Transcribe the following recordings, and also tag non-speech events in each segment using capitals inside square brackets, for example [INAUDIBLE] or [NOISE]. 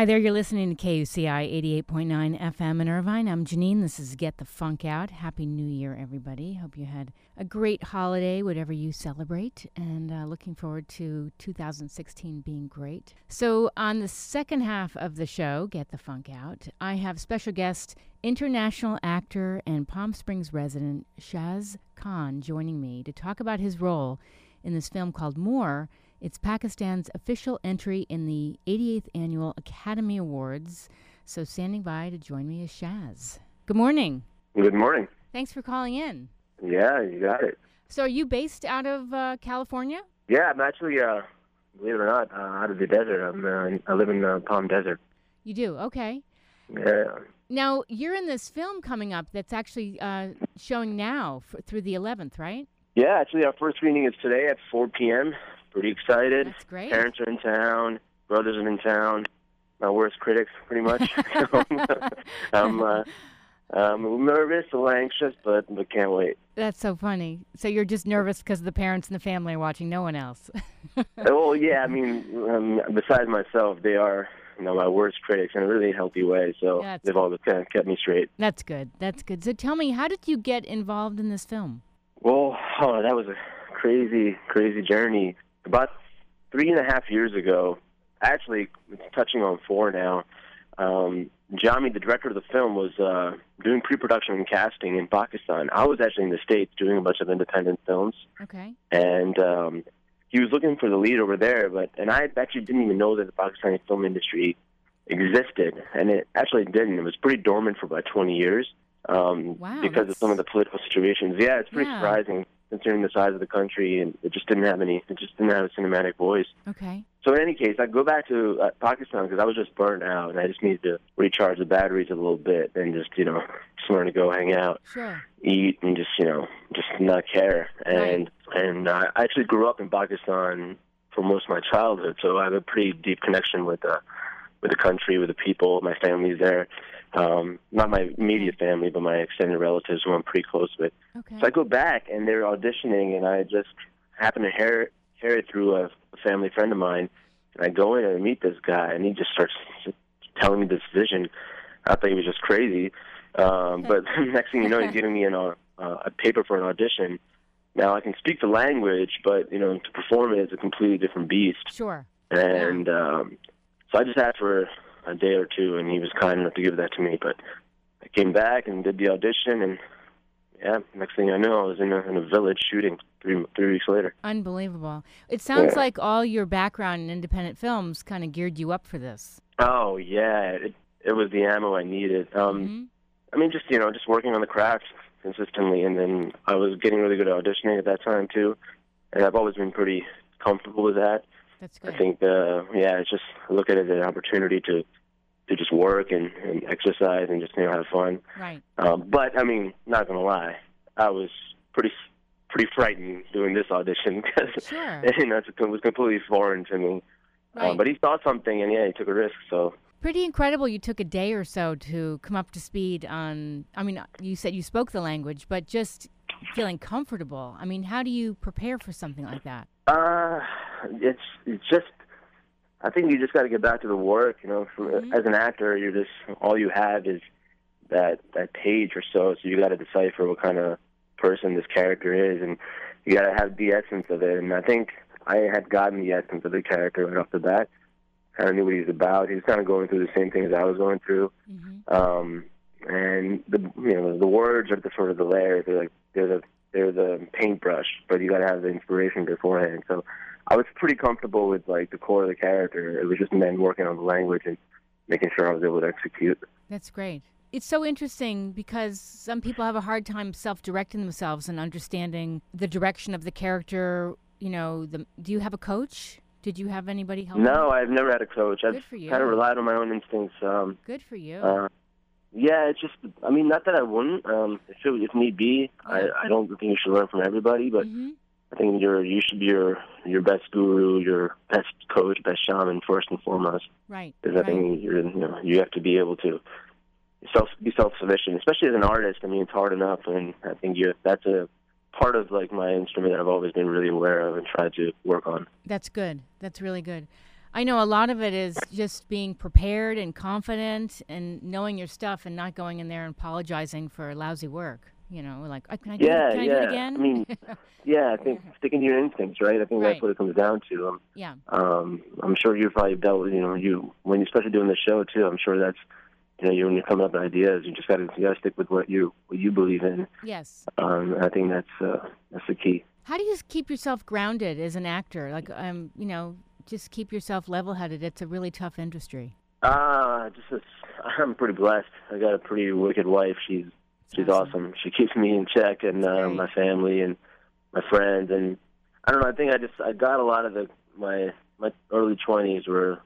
Hi there, you're listening to KUCI 88.9 FM in Irvine. I'm Janine. This is Get the Funk Out. Happy New Year, everybody. Hope you had a great holiday, whatever you celebrate, and uh, looking forward to 2016 being great. So, on the second half of the show, Get the Funk Out, I have special guest, international actor and Palm Springs resident Shaz Khan joining me to talk about his role in this film called Moor it's Pakistan's official entry in the 88th Annual Academy Awards. So, standing by to join me is Shaz. Good morning. Good morning. Thanks for calling in. Yeah, you got it. So, are you based out of uh, California? Yeah, I'm actually, uh, believe it or not, uh, out of the desert. I'm, uh, I live in the Palm Desert. You do? Okay. Yeah. Now, you're in this film coming up that's actually uh, showing now f- through the 11th, right? Yeah, actually, our first screening is today at 4 p.m. Pretty excited. That's great. Parents are in town. Brothers are in town. My worst critics, pretty much. [LAUGHS] [LAUGHS] So, I'm, uh, I'm nervous, a little anxious, but but can't wait. That's so funny. So, you're just nervous because the parents and the family are watching, no one else. [LAUGHS] well, yeah, I mean, um, besides myself, they are you know my worst critics in a really healthy way. So That's they've all kind of kept me straight. That's good. That's good. So, tell me, how did you get involved in this film? Well, oh, that was a crazy, crazy journey. About three and a half years ago, actually, it's touching on four now. Um, Jami, the director of the film, was uh, doing pre-production and casting in Pakistan. I was actually in the states doing a bunch of independent films, Okay. and um, he was looking for the lead over there. But and I actually didn't even know that the Pakistani film industry existed, and it actually didn't. It was pretty dormant for about 20 years um, Wow, because of some of the political situations. Yeah, it's pretty Yeah. surprising considering the size of the country, and it just didn't have any. It just didn't have a cinematic voice. Okay. So in any case, I go back to uh, Pakistan because I was just burnt out, and I just needed to recharge the batteries a little bit, and just you know, just learn to go hang out, Sure. eat, and just you know, just not care. And and uh, I actually grew up in Pakistan for most of my childhood, so I have a pretty deep connection with the with the country, with the people. My family's there. Um, not my immediate family, but my extended relatives who I'm pretty close with. Okay. So I go back and they're auditioning, and I just happen to hear, hear it through a, a family friend of mine. And I go in and I meet this guy, and he just starts [LAUGHS] telling me this vision. I thought he was just crazy. Um, but [LAUGHS] next thing you know, he's [LAUGHS] giving me an, uh, a paper for an audition. Now I can speak the language, but you know, to perform it is a completely different beast. Sure. And um, so I just asked for a day or two, and he was kind enough to give that to me. But I came back and did the audition, and yeah, next thing I know, I was in a, in a village shooting three three weeks later. Unbelievable. It sounds Yeah. like all your background in independent films kind of geared you up for this. Oh yeah, it it was the ammo I needed. Um, Mhm. I mean, just you know, just working on the craft consistently, and then I was getting really good at auditioning at that time too, and I've always been pretty comfortable with that. That's good. I think, uh, yeah, it's just look at it as an opportunity to to just work and, and exercise and just you know have fun. Right. Um, but I mean, not gonna lie, I was pretty pretty frightened doing this audition [LAUGHS] because Sure. [LAUGHS] you know it was completely foreign to me. Right. Um, but he saw something, and yeah, he took a risk. So Pretty incredible you took a day or so to come up to speed on I mean you said you spoke the language, but just feeling comfortable. I mean, how do you prepare for something like that? Uh, it's it's just. I think you just got to get back to the work. You know, For, Mhm. as an actor, you're just all you have is that that page or so. So you got to decipher what kind of person this character is, and you got to have the essence of it. And I think I had gotten the essence of the character right off the bat. Kind of knew what he was about. He was kind of going through the same things I was going through. hmm Um, and the you know the words are the sort of the layers. They're like they're the they're the paintbrush, but you got to have the inspiration beforehand. So I was pretty comfortable with like the core of the character. It was just men working on the language and making sure I was able to execute. That's great. It's so interesting because some people have a hard time self-directing themselves and understanding the direction of the character. You know, the, do you have a coach? Did you have anybody help? No, you? I've never had a coach. I've Good for you. kind of relied on my own instincts. Um, Good for you. uh, yeah, it's just. I mean, not that I wouldn't. Um, if it, if need be, I, I don't think you should learn from everybody, but hmm I think you're you should be your your best guru, your best coach, best shaman first and foremost. Right. Because I right. think you're you know you have to be able to self be self sufficient, especially as an artist. I mean, it's hard enough, and I think you that's a part of like my instrument that I've always been really aware of and tried to work on. That's good. That's really good. I know a lot of it is just being prepared and confident and knowing your stuff and not going in there and apologizing for lousy work. You know, like, oh, can I do, Yeah, it, can I yeah. do it again? I mean, [LAUGHS] Yeah, I think sticking to your instincts, right? I think Right. that's what it comes down to. Um, yeah. um, I'm sure you've probably dealt with, you know, you when you especially doing the show too. I'm sure that's, you know, you when you're coming up with ideas, you just got to you got to stick with what you what you believe in. Yes. Um, I think that's uh, that's the key. How do you keep yourself grounded as an actor? Like, um, you know, just keep yourself level-headed. It's a really tough industry. Uh, just it's, [LAUGHS] I'm pretty blessed. I got a pretty wicked wife. She's she's awesome. awesome. She keeps me in check and uh, my family and my friends and I don't know. I think I just I got a lot of the my my early twenties were a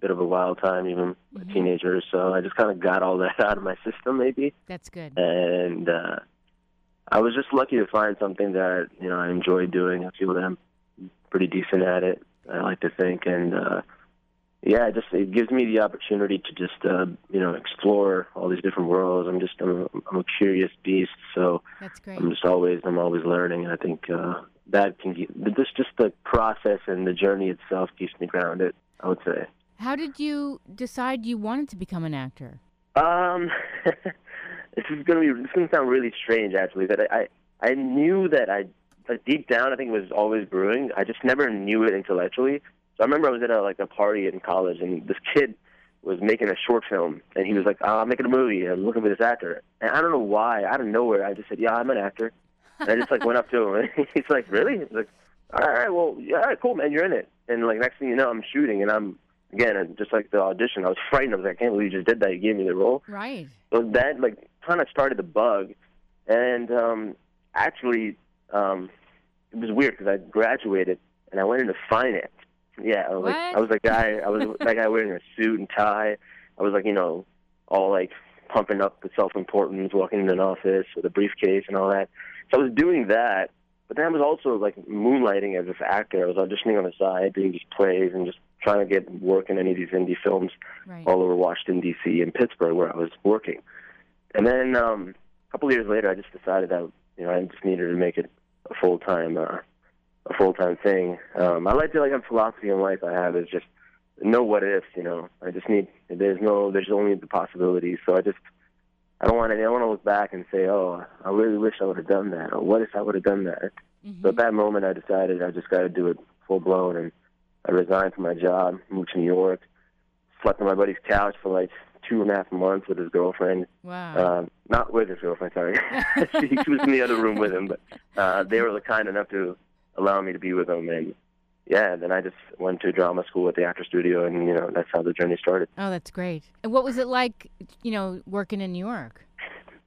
bit of a wild time, even Mhm. a teenager. So I just kind of got all that [LAUGHS] out of my system, maybe. That's good. And uh, I was just lucky to find something that you know I enjoy doing. I feel that I'm pretty decent at it. I like to think, and uh, yeah, it just it gives me the opportunity to just uh, you know explore all these different worlds. I'm just I'm a, I'm a curious beast, so That's great. I'm just always I'm always learning. And I think uh, that can get just just the process and the journey itself keeps me grounded. I would say. How did you decide you wanted to become an actor? Um, [LAUGHS] this is gonna be this is gonna sound really strange actually. but I I, I knew that I like deep down I think it was always brewing. I just never knew it intellectually. I remember I was at a like a party in college and this kid was making a short film and he was like, oh, I'm making a movie. I'm looking for this actor. And I don't know why. Out of nowhere, I just said, Yeah, I'm an actor. And I just like went up to him and [LAUGHS] he's like, Really? He's like, All right, well, yeah, all right, cool, man, you're in it. And like next thing you know, I'm shooting and I'm again and just like the audition, I was frightened. I was like, I can't believe you just did that. You gave me the role. Right. So that like kind of started the bug, and um, actually, um, it was weird because I graduated and I went into finance. Yeah, I was like I was a guy. I was [LAUGHS] that guy wearing a suit and tie. I was like you know all like pumping up the self importance, walking into an office with a briefcase and all that. So I was doing that, but then I was also like moonlighting as this actor. I was auditioning on the side, doing these plays, and just trying to get work in any of these indie films Right. all over Washington D.C. and Pittsburgh, where I was working. And then um, a couple of years later, I just decided that you know I just needed to make it a full time uh, a full time thing. Um, I like to like a philosophy in life I have is just no what ifs. You know, I just need there's no there's only the possibilities. So I just I don't want to I don't want to look back and say oh I really wish I would have done that or what if I would have done that. Mhm. So at that moment, I decided I just got to do it full blown, and I resigned from my job, moved to New York, slept on my buddy's couch for like two and a half months with his girlfriend. Wow. Um, not with his girlfriend, sorry. [LAUGHS] she, she was in the other room with him, but uh, they were the kind enough to allow me to be with them And yeah, then I just went to drama school at the Actor Studio, and you know that's how the journey started. oh, that's great. And what was it like, you know, working in New York?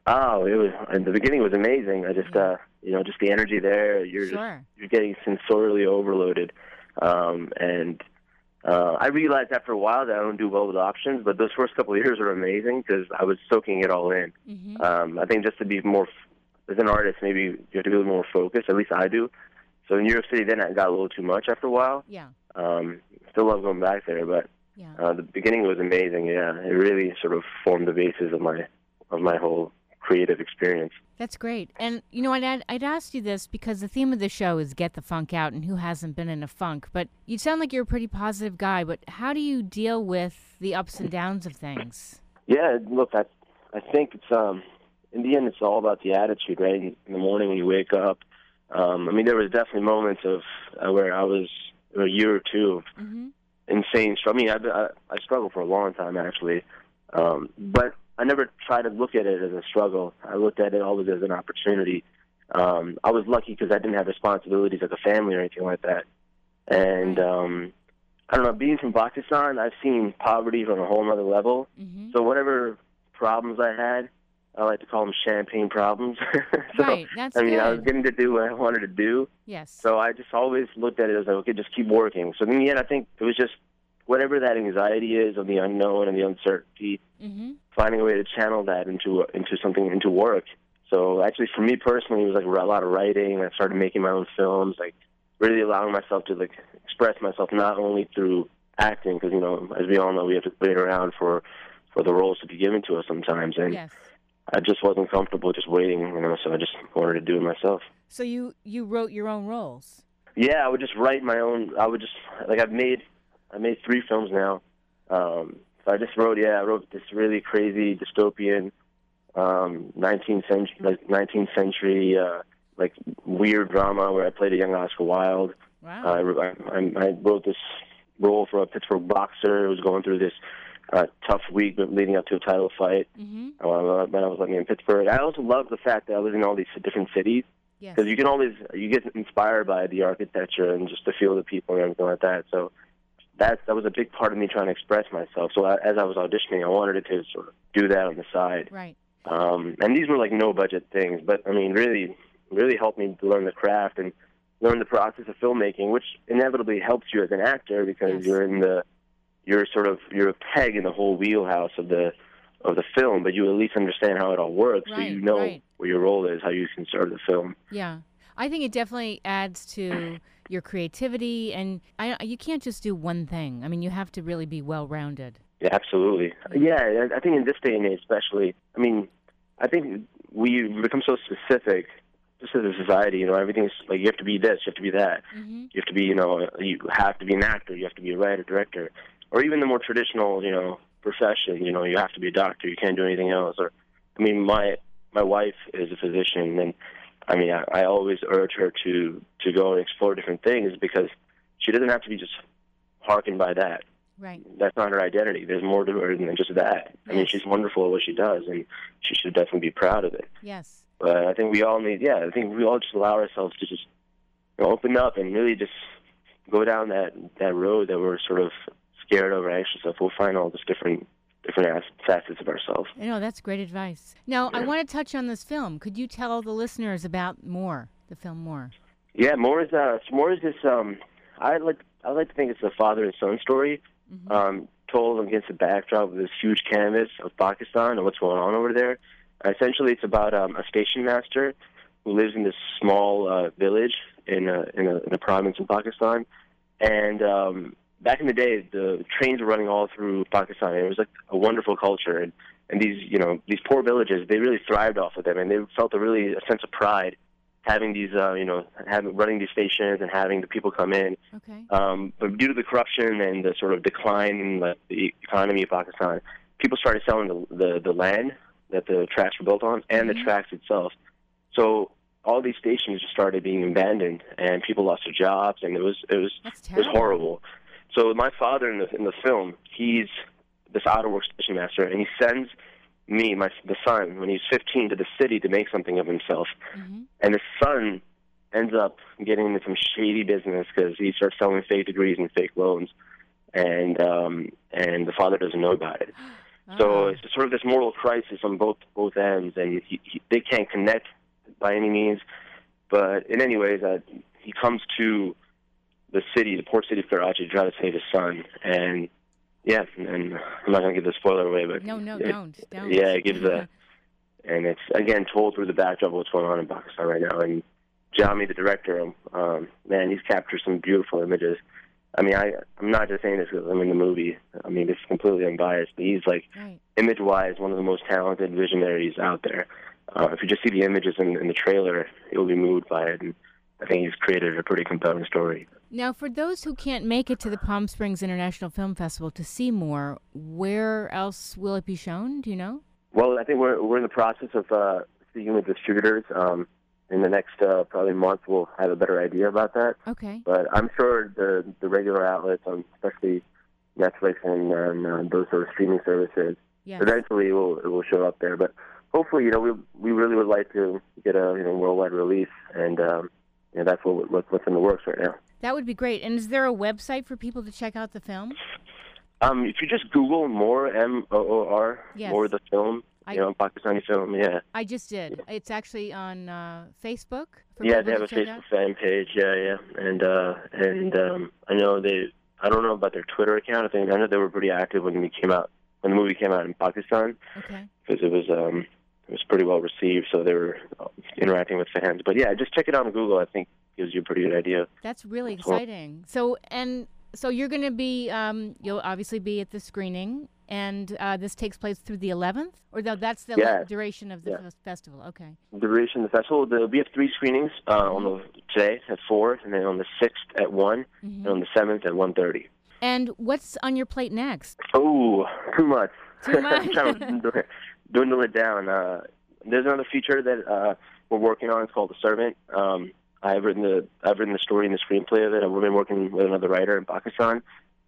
Oh, it was in the beginning. It was amazing. I just, uh, you know, just the energy there. You're just Sure. you're getting sensorially overloaded. Um, and uh, I realized after a while that I don't do well with options, but those first couple of years were amazing because I was soaking it all in. hmm Um, I think just to be more, as an artist, maybe you have to be a little more focused. At least I do. So in New York City, then I got a little too much after a while. Yeah. Um, still love going back there, but Yeah. uh, the beginning was amazing. Yeah, it really sort of formed the basis of my of my whole creative experience. That's great. And you know, I'd I'd asked you this because the theme of the show is get the funk out, and who hasn't been in a funk? But you sound like you're a pretty positive guy. But how do you deal with the ups and downs of things? Yeah, look, I I think it's um in the end it's all about the attitude, right? In the morning when you wake up. Um, I mean, there was definitely moments of uh, where I was a year or two of hmm insane. str- I mean, I, I I struggled for a long time actually, um, but I never tried to look at it as a struggle. I looked at it always as an opportunity. Um, I was lucky because I didn't have responsibilities like a family or anything like that, and um, I don't know. Being from Pakistan, I've seen poverty from a whole other level. hmm So whatever problems I had, I like to call them champagne problems. [LAUGHS] so, right. That's I mean, good. I was getting to do what I wanted to do. yes. So I just always looked at it as like, okay, just keep working. So in the end, I think it was just whatever that anxiety is of the unknown and the uncertainty, hmm finding a way to channel that into into something into work. So actually, for me personally, it was like a lot of writing. I started making my own films, like really allowing myself to like express myself not only through acting, because you know, as we all know, we have to wait around for for the roles to be given to us sometimes, and Yes. I just wasn't comfortable just waiting, you know. So I just wanted to do it myself. So you you wrote your own roles. Yeah, I would just write my own. I would just like I've made I made three films now. Um, so I just wrote yeah I wrote this really crazy dystopian um, 19th century like 19th century uh, like weird drama where I played a young Oscar Wilde. Wow. Uh, I, I, I wrote this role for a Pittsburgh boxer who was going through this uh, tough week leading up to a title fight. mm-hmm. Uh, when I was living in Pittsburgh, I also love the fact that I was in all these different cities Yes. because you can always you get inspired by the architecture and just the feel of the people and everything like that. So that that was a big part of me trying to express myself. So I, as I was auditioning, I wanted to sort of do that on the side. Right. Um, and these were like no budget things, but I mean, really, really helped me to learn the craft and learn the process of filmmaking, which inevitably helps you as an actor because Yes. you're in the you're sort of you're a peg in the whole wheelhouse of the of the film, but you at least understand how it all works, so you know right. what your role is, how you can serve the film. Yeah. I think it definitely adds to [CLEARS THROAT] your creativity, and I, you can't just do one thing. I mean, you have to really be well rounded. Yeah, absolutely. Yeah, I- I think in this day and age, especially, I mean, I think we become so specific, just as a society. You know, everything's like you have to be this, you have to be that. Mm-hmm. You have to be, you know, you have to be an actor, you have to be a writer, director, or even the more traditional, you know, profession. You know, you have to be a doctor, you can't do anything else. Or, I mean, my my wife is a physician, and I mean, I, I always urge her to to go and explore different things because she doesn't have to be just harkened by that Right. that's not her identity. There's more to her than just that. I mean, she's wonderful at what she does, and she should definitely be proud of it. Yes. But I think we all need, yeah, I think we all just allow ourselves to just you know, open up and really just go down that that road that we're sort of scared of or anxious of. We'll find all these different different facets of ourselves. I know that's great advice. Now, I want to touch on this film. Could you tell the listeners about Moor, the film Moor? Yeah, Moor is uh, Moor is this. Um, I like I like to think it's a father and son story, Mhm. um, told against the backdrop of this huge canvas of Pakistan and what's going on over there. Essentially, it's about um, a station master who lives in this small uh, village in a, in a in a province in Pakistan, and um, back in the day, the trains were running all through Pakistan. And it was like a wonderful culture, and and these you know these poor villages they really thrived off of them, and they felt a really a sense of pride having these uh, you know having running these stations and having the people come in. Okay. Um, but due to the corruption and the sort of decline in the, the economy of Pakistan, people started selling the, the the land that the tracks were built on and Mhm. the tracks itself. So all these stations just started being abandoned, and people lost their jobs, and it was it was it was horrible. So my father in the in the film, he's this out of work station master, and he sends me, my the son, when he's 15, to the city to make something of himself. hmm And the son ends up getting into some shady business because he starts selling fake degrees and fake loans, and um, and the father doesn't know about it. [GASPS] So Ah. it's sort of this moral crisis on both both ends, and he, he, they can't connect by any means. But in any ways, uh, he comes to the city, the port city of Karachi, to try to save his son. And yeah, and I'm not gonna give the spoiler away, but no, no, it- don't, don't. yeah, it gives a, and it's again told through the backdrop of what's going on in Pakistan right now. And Jami, the director, um, man, he's captured some beautiful images. I mean, I I'm not just saying this because I'm in the movie. I mean, this is completely unbiased. But he's like right. image-wise one of the most talented visionaries out there. Uh, if you just see the images in, in the trailer, you'll be moved by it. And I think he's created a pretty compelling story. Now, for those who can't make it to the Palm Springs International Film Festival to see Moor, where else will it be shown? Do you know? Well, I think we're we're in the process of uh, speaking with distributors. Um, in the next uh, probably month, we'll have a better idea about that. Okay. But I'm sure the the regular outlets, um, especially Netflix and, and uh, those sort of streaming services, Yes. eventually it will it will show up there. But hopefully, you know, we we really would like to get a you know worldwide release, and um, you know, that's what, what what's in the works right now. That would be great. And is there a website for people to check out the film? Um, if you just Google Moor M O O R Yes. Moor the film, I- you know, Pakistani film, yeah. I just did. It's actually on uh, Facebook. For yeah, they have a Facebook out. fan page. Yeah, yeah, and uh, and um, I know they. I don't know about their Twitter account. I think I know they were pretty active when we came out when the movie came out in Pakistan Okay. because it was um, it was pretty well received, so they were interacting with fans. But yeah, just check it out on Google. I think gives you a pretty good idea. That's really exciting. So and so you're going to be um, you'll obviously be at the screening, and uh, this takes place through the 11th, or no, that's the Yeah. duration of the Yeah. festival. Okay. duration of the festival. There'll be three screenings uh, on the today at four, and then on the sixth at one, and on the seventh at one thirty. And what's on your plate next? Oh, too much. Too [LAUGHS] much. Trying to dwindle it- down. Uh, there's another feature that uh, we're working on. It's called The Servant. Um, I've written the I've written the story and the screenplay of it. I've been working with another writer in Pakistan.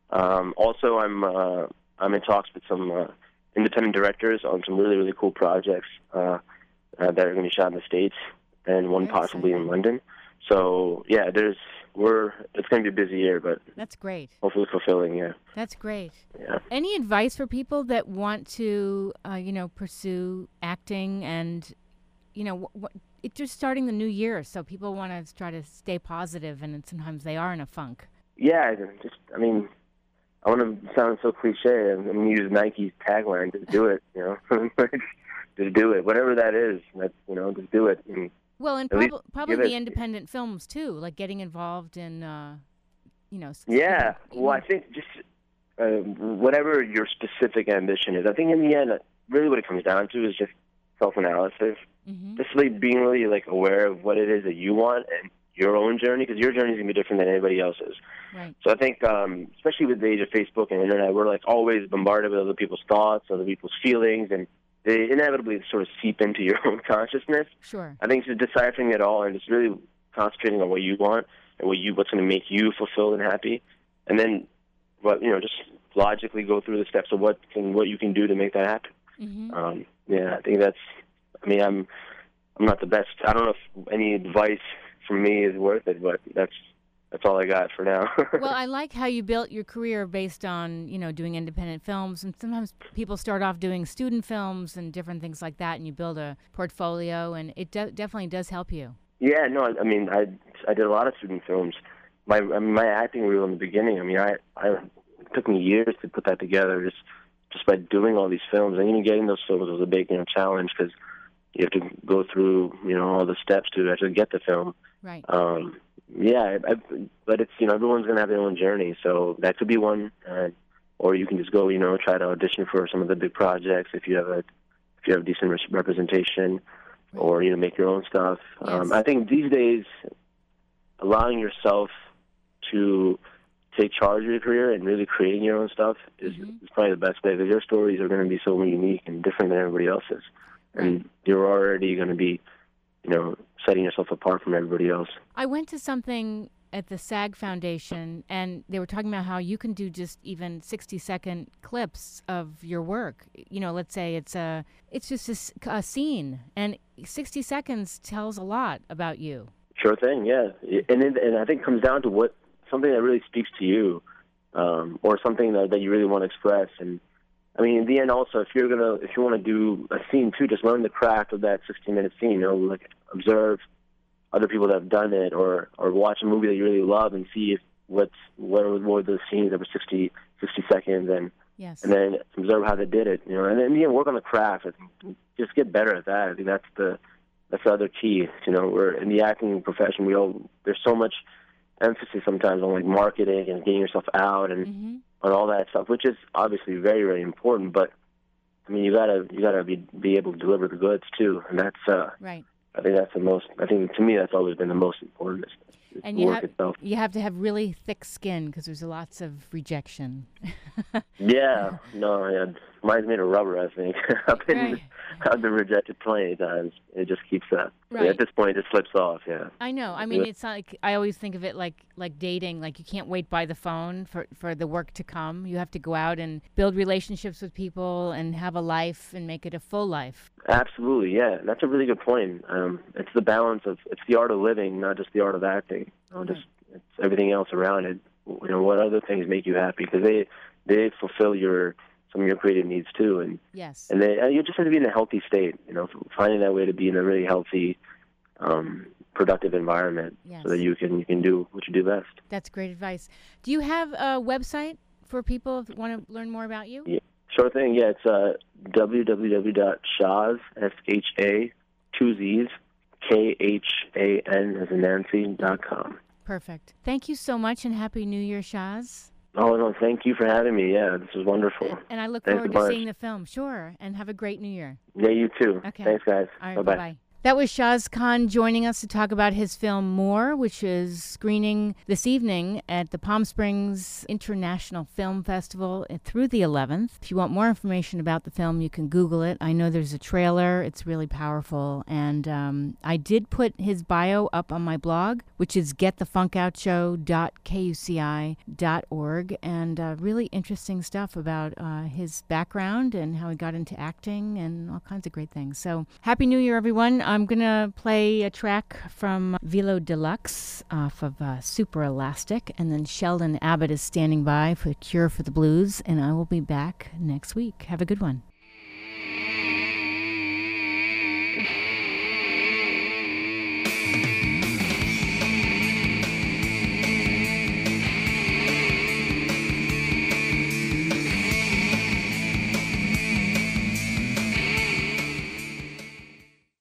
Um, also, I'm uh, I'm in talks with some uh, independent directors on some really really cool projects uh, uh, that are going to be shot in the states and one Very possibly in. London. So yeah, there's we're it's going to be a busy year, but That's great. hopefully fulfilling. Yeah, That's great. yeah. Any advice for people that want to, uh, you know, pursue acting and, you know, wh- wh- it's just starting the new year, so people want to try to stay positive, and sometimes they are in a funk. Yeah, I just I mean, I want to sound so cliche. I'm going to use Nike's tagline: "Just do it." You know, [LAUGHS] just do it. Whatever that is, that you know, just do it. And Well, and prob- probably independent films too, like getting involved in, uh, you know. yeah, you well, I think just uh, whatever your specific ambition is. I think in the end, really, what it comes down to is just self-analysis. Mhm. Just like being really like aware of what it is that you want and your own journey, because your journey is gonna be different than anybody else's. Right. So I think, um, especially with the age of Facebook and internet, we're like always bombarded with other people's thoughts, other people's feelings, and they inevitably sort of seep into your [LAUGHS] own consciousness. Sure. I think just deciphering it all and just really concentrating on what you want and what you what's going to make you fulfilled and happy, and then what you know, just logically go through the steps of what can what you can do to make that happen. hmm Um, yeah, I think that's. I mean, I'm I'm not the best. I don't know if any advice from me is worth it, but that's that's all I got for now. [LAUGHS] well, I like how you built your career based on, you know, doing independent films. And sometimes people start off doing student films and different things like that, and you build a portfolio, and it de- definitely does help you. Yeah, no, I, I mean, I I did a lot of student films. My I mean, my acting reel in the beginning. I mean, I I it took me years to put that together. Just just by doing all these films and even getting those films was a big you know challenge because you have to go through you know all the steps to actually get the film. Right. Um, yeah, I, I, but it's you know everyone's gonna have their own journey, so that could be one. Uh, or you can just go, you know, try to audition for some of the big projects if you have a if you have decent res- representation, or you know make your own stuff. Um, I think these days, allowing yourself to take charge of your career and really creating your own stuff is, Mhm. is probably the best way because your stories are going to be so unique and different than everybody else's, and you're already going to be, you know, setting yourself apart from everybody else. I went to something at the SAG Foundation, and they were talking about how you can do just even sixty-second clips of your work. You know, let's say it's a, it's just a scene, and sixty seconds tells a lot about you. Sure thing, yeah. And it, and I think it comes down to what something that really speaks to you, um, or something that, that you really want to express. And I mean, in the end, also, if you're gonna if you want to do a scene too, just learn the craft of that 60 minute scene. You know, like observe other people that have done it, or or watch a movie that you really love and see if what's what are, what were the scenes that were 60 60 seconds and Yes. and then observe how they did it. You know, and then yeah, work on the craft. I think just get better at that. I think that's the that's the other key. You know, we're in the acting profession. We all there's so much emphasis sometimes on like marketing and getting yourself out and hmm on all that stuff, which is obviously very very important. But I mean, you gotta you gotta be be able to deliver the goods too, and that's uh, Right. I think that's the most. I think to me that's always been the most important. Is, is And you work have itself. you have to have really thick skin because there's lots of rejection. [LAUGHS] Yeah, no, yeah, mine's made of rubber. I think [LAUGHS] I've been Right. I've been rejected plenty of times. It just keeps uh, Right. at this point it just slips off. Yeah, I know. I mean, Yeah. it's not like I always think of it like like dating. Like you can't wait by the phone for for the work to come. You have to go out and build relationships with people and have a life and make it a full life. absolutely. Yeah, that's a really good point. Um, it's the balance of it's the art of living, not just the art of acting. You know, just it's everything else around it. You know, what other things make you happy because they they fulfill your some of your creative needs too, and Yes. and they, uh, you just have to be in a healthy state. You know, finding that way to be in a really healthy, um, productive environment, Yes. so that you can you can do what you do best. That's great advice. Do you have a website for people that want to learn more about you? Yeah. Sure thing. Yeah, it's uh, www.shaz, S-H-A, two Z's, K-H-A-N as in Nancy, dot com. Perfect. Thank you so much and Happy New Year, Shaz. Oh, no, thank you for having me. Yeah, this was wonderful. And, and I look Thanks forward to bunch. seeing the film. Sure. And have a great New Year. Yeah, you too. Okay. Thanks, guys. All right. Bye bye. That was Shaz Khan joining us to talk about his film Moor, which is screening this evening at the Palm Springs International Film Festival through the 11th. If you want more information about the film, you can Google it. I know there's a trailer, it's really powerful. And um, I did put his bio up on my blog, which is getthefunkoutShow.kuci.org, and uh, really interesting stuff about uh, his background and how he got into acting and all kinds of great things. So, Happy New Year, everyone. I'm going to play a track from Velo Deluxe off of uh, Super Elastic, and then Sheldon Abbott is standing by for Cure for the Blues, and I will be back next week. Have a good one.